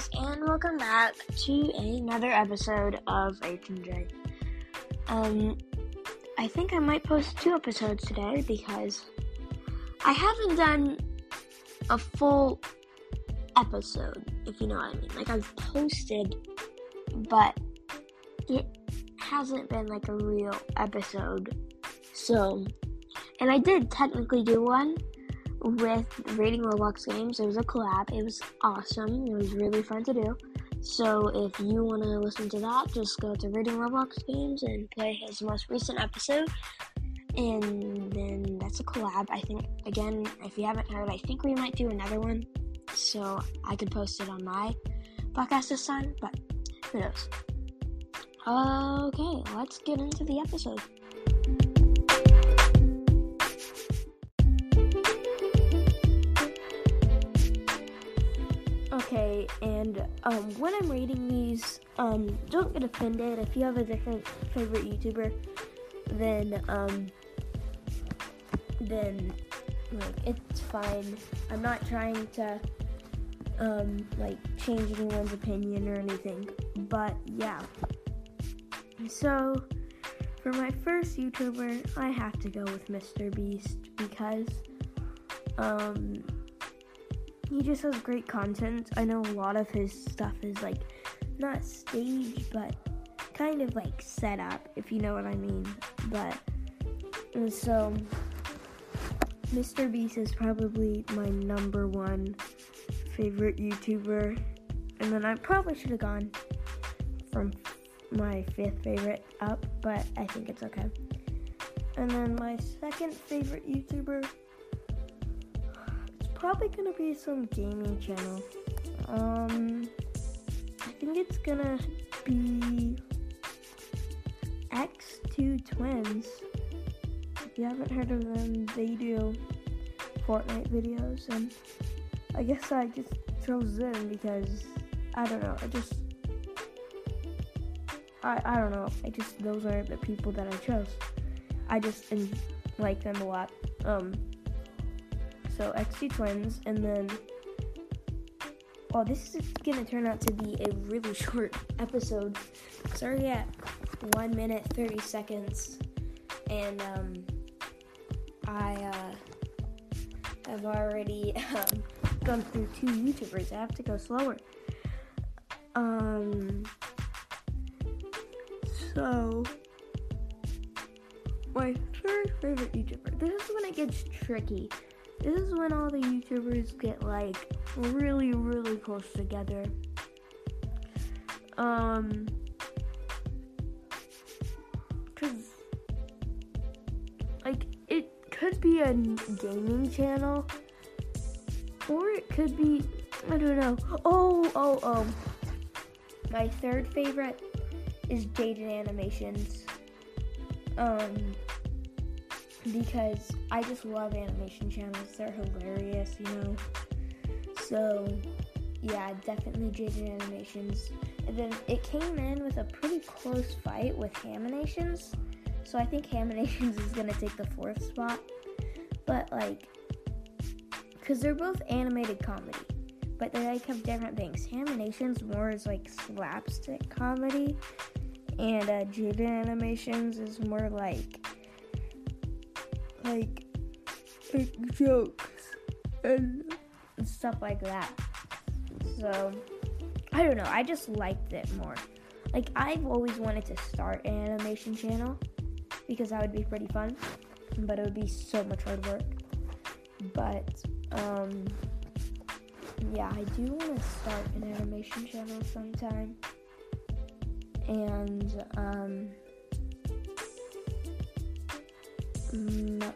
guys, and welcome back to another episode of H and J. Um, I think I might post two episodes today because I haven't done a full episode, if you know what I mean. Like I've posted, but it hasn't been like a real episode. So, and I did technically do one with rating Roblox games. It was a collab. It was awesome. It was really fun to do. So if you want to listen to that, just go to rating Roblox games and play his most recent episode. And then that's a collab. I think again, if you haven't heard, I think we might do another one. So I could post it on my podcast this time, but who knows? Okay, let's get into the episode. Okay, and um, when I'm reading these, um, don't get offended if you have a different favorite YouTuber. Then, um, then like it's fine. I'm not trying to um, like change anyone's opinion or anything. But yeah. So for my first YouTuber, I have to go with Mr. Beast because um he just has great content. I know a lot of his stuff is like not staged, but kind of like set up, if you know what I mean. But so Mr. Beast is probably my number one favorite YouTuber. And then I probably should have gone from my fifth favorite up, but I think it's okay. And then my second favorite YouTuber probably gonna be some gaming channel. Um, I think it's gonna be X2 Twins. If you haven't heard of them, they do Fortnite videos, and I guess I just chose them because I don't know. I just I I don't know. I just those are the people that I chose. I just like them a lot. Um, so XT Twins, and then well, this is gonna turn out to be a really short episode. Sorry at one minute thirty seconds, and um, I uh, have already um, gone through two YouTubers. I have to go slower. Um, so my third favorite YouTuber. This is when it gets tricky this is when all the YouTubers get like really, really close together. Um, cause like it could be a gaming channel, or it could be I don't know. Oh, oh, oh. My third favorite is Jaiden Animations. Um, because I just love animation channels. They're hilarious, you know. So, yeah, definitely Jaiden Animations. And then it came in with a pretty close fight with Haminations. So I think Haminations is gonna take the fourth spot. But like, because they're both animated comedy, but they like have different things. Haminations more is like slapstick comedy, and uh, Jaiden Animations is more like like make jokes and stuff like that. So I don't know. I just liked it more. Like I've always wanted to start an animation channel because that would be pretty fun, but it would be so much hard work. But um, yeah, I do want to start an animation channel sometime, and um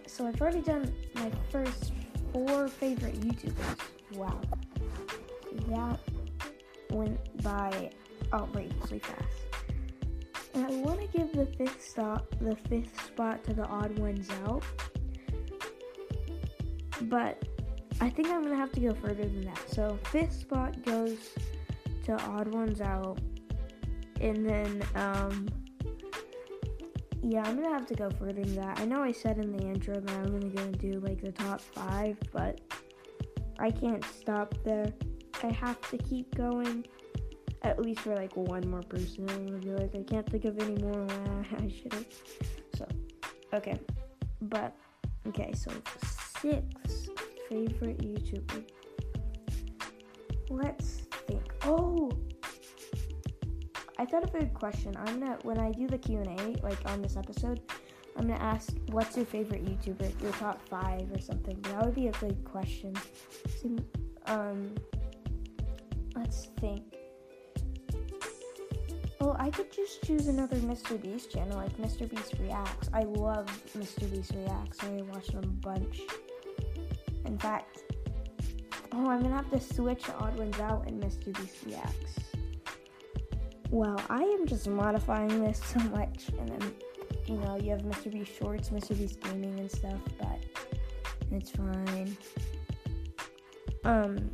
So I've already done my first four favorite YouTubers. Wow. That went by outrageously fast. And I want to give the fifth stop, the fifth spot to the odd ones out. But I think I'm gonna have to go further than that. So fifth spot goes to odd ones out, and then um, yeah, I'm gonna have to go further than that. I know I said in the intro that I'm gonna go do like the top five, but I can't stop there. I have to keep going. At least for like one more person. I'll be like, I can't think of any more. I should have. So, okay. But, okay, so six favorite YouTuber. Let's I thought of a good question. I'm gonna, when I do the Q&A, like on this episode, I'm gonna ask, what's your favorite YouTuber? Your top five or something. That would be a good question. Um, let's think. Well, I could just choose another Mr. Beast channel, like Mr. Beast Reacts. I love Mr. Beast Reacts. I watch them a bunch. In fact, oh, I'm gonna have to switch the Odd Ones out in Mr. Beast Reacts. Well, I am just modifying this so much, and then you know, you have Mr. B Shorts, Mr. Beast Gaming and stuff, but it's fine. Um,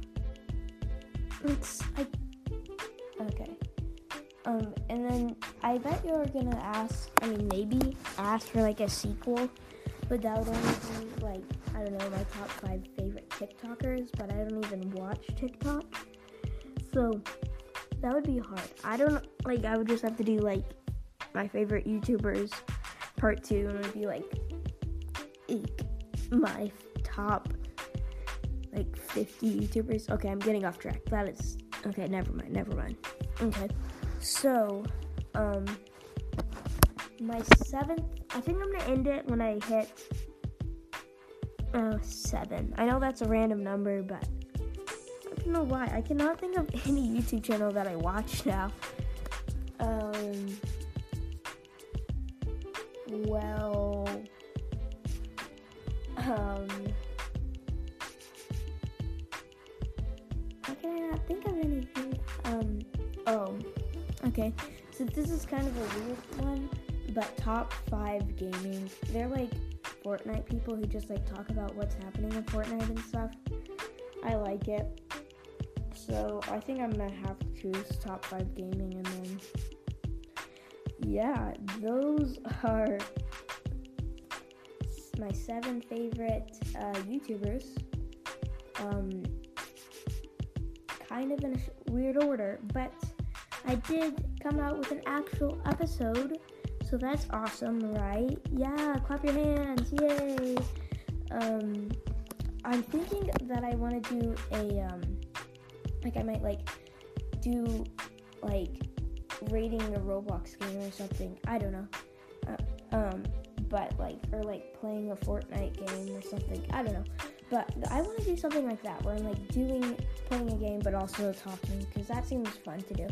it's I okay. Um, and then I bet you're gonna ask. I mean, maybe ask for like a sequel, but that would only be like I don't know my top five favorite TikTokers. But I don't even watch TikTok, so that would be hard. I don't like. I would just have to do like my favorite YouTubers part two, and it would be like eek, my top like 50 YouTubers. Okay, I'm getting off track. That is okay. Never mind. Never mind. Okay, so um, my seventh. I think I'm gonna end it when I hit uh seven. I know that's a random number, but don't know why. I cannot think of any YouTube channel that I watch now. Um. Well, um, I cannot think of anything. Um, oh, okay. So this is kind of a weird one, but top five gaming. They're like Fortnite people who just like talk about what's happening in Fortnite and stuff. I like it. So I think I'm gonna have to choose top five gaming and then yeah, those are my seven favorite uh, YouTubers. Um, kind of in a weird order, but I did come out with an actual episode, so that's awesome, right? Yeah, clap your hands, yay! Um, I'm thinking that I want to do a um, like I might like do like rating a Roblox game or something. I don't know. Uh, um, but like, or like playing a Fortnite game or something. I don't know. But I want to do something like that where I'm like doing, playing a game, but also talking because that seems fun to do.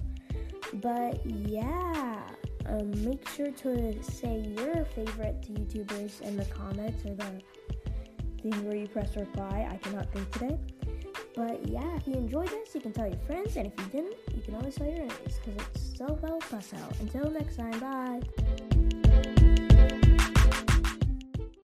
But yeah, um, make sure to say your favorite YouTubers in the comments or the thing where you press reply. I cannot think today. But yeah, if you enjoyed this, you can tell your friends, and if you didn't, you can always tell your enemies, because it's so well pass out. Until next time, bye!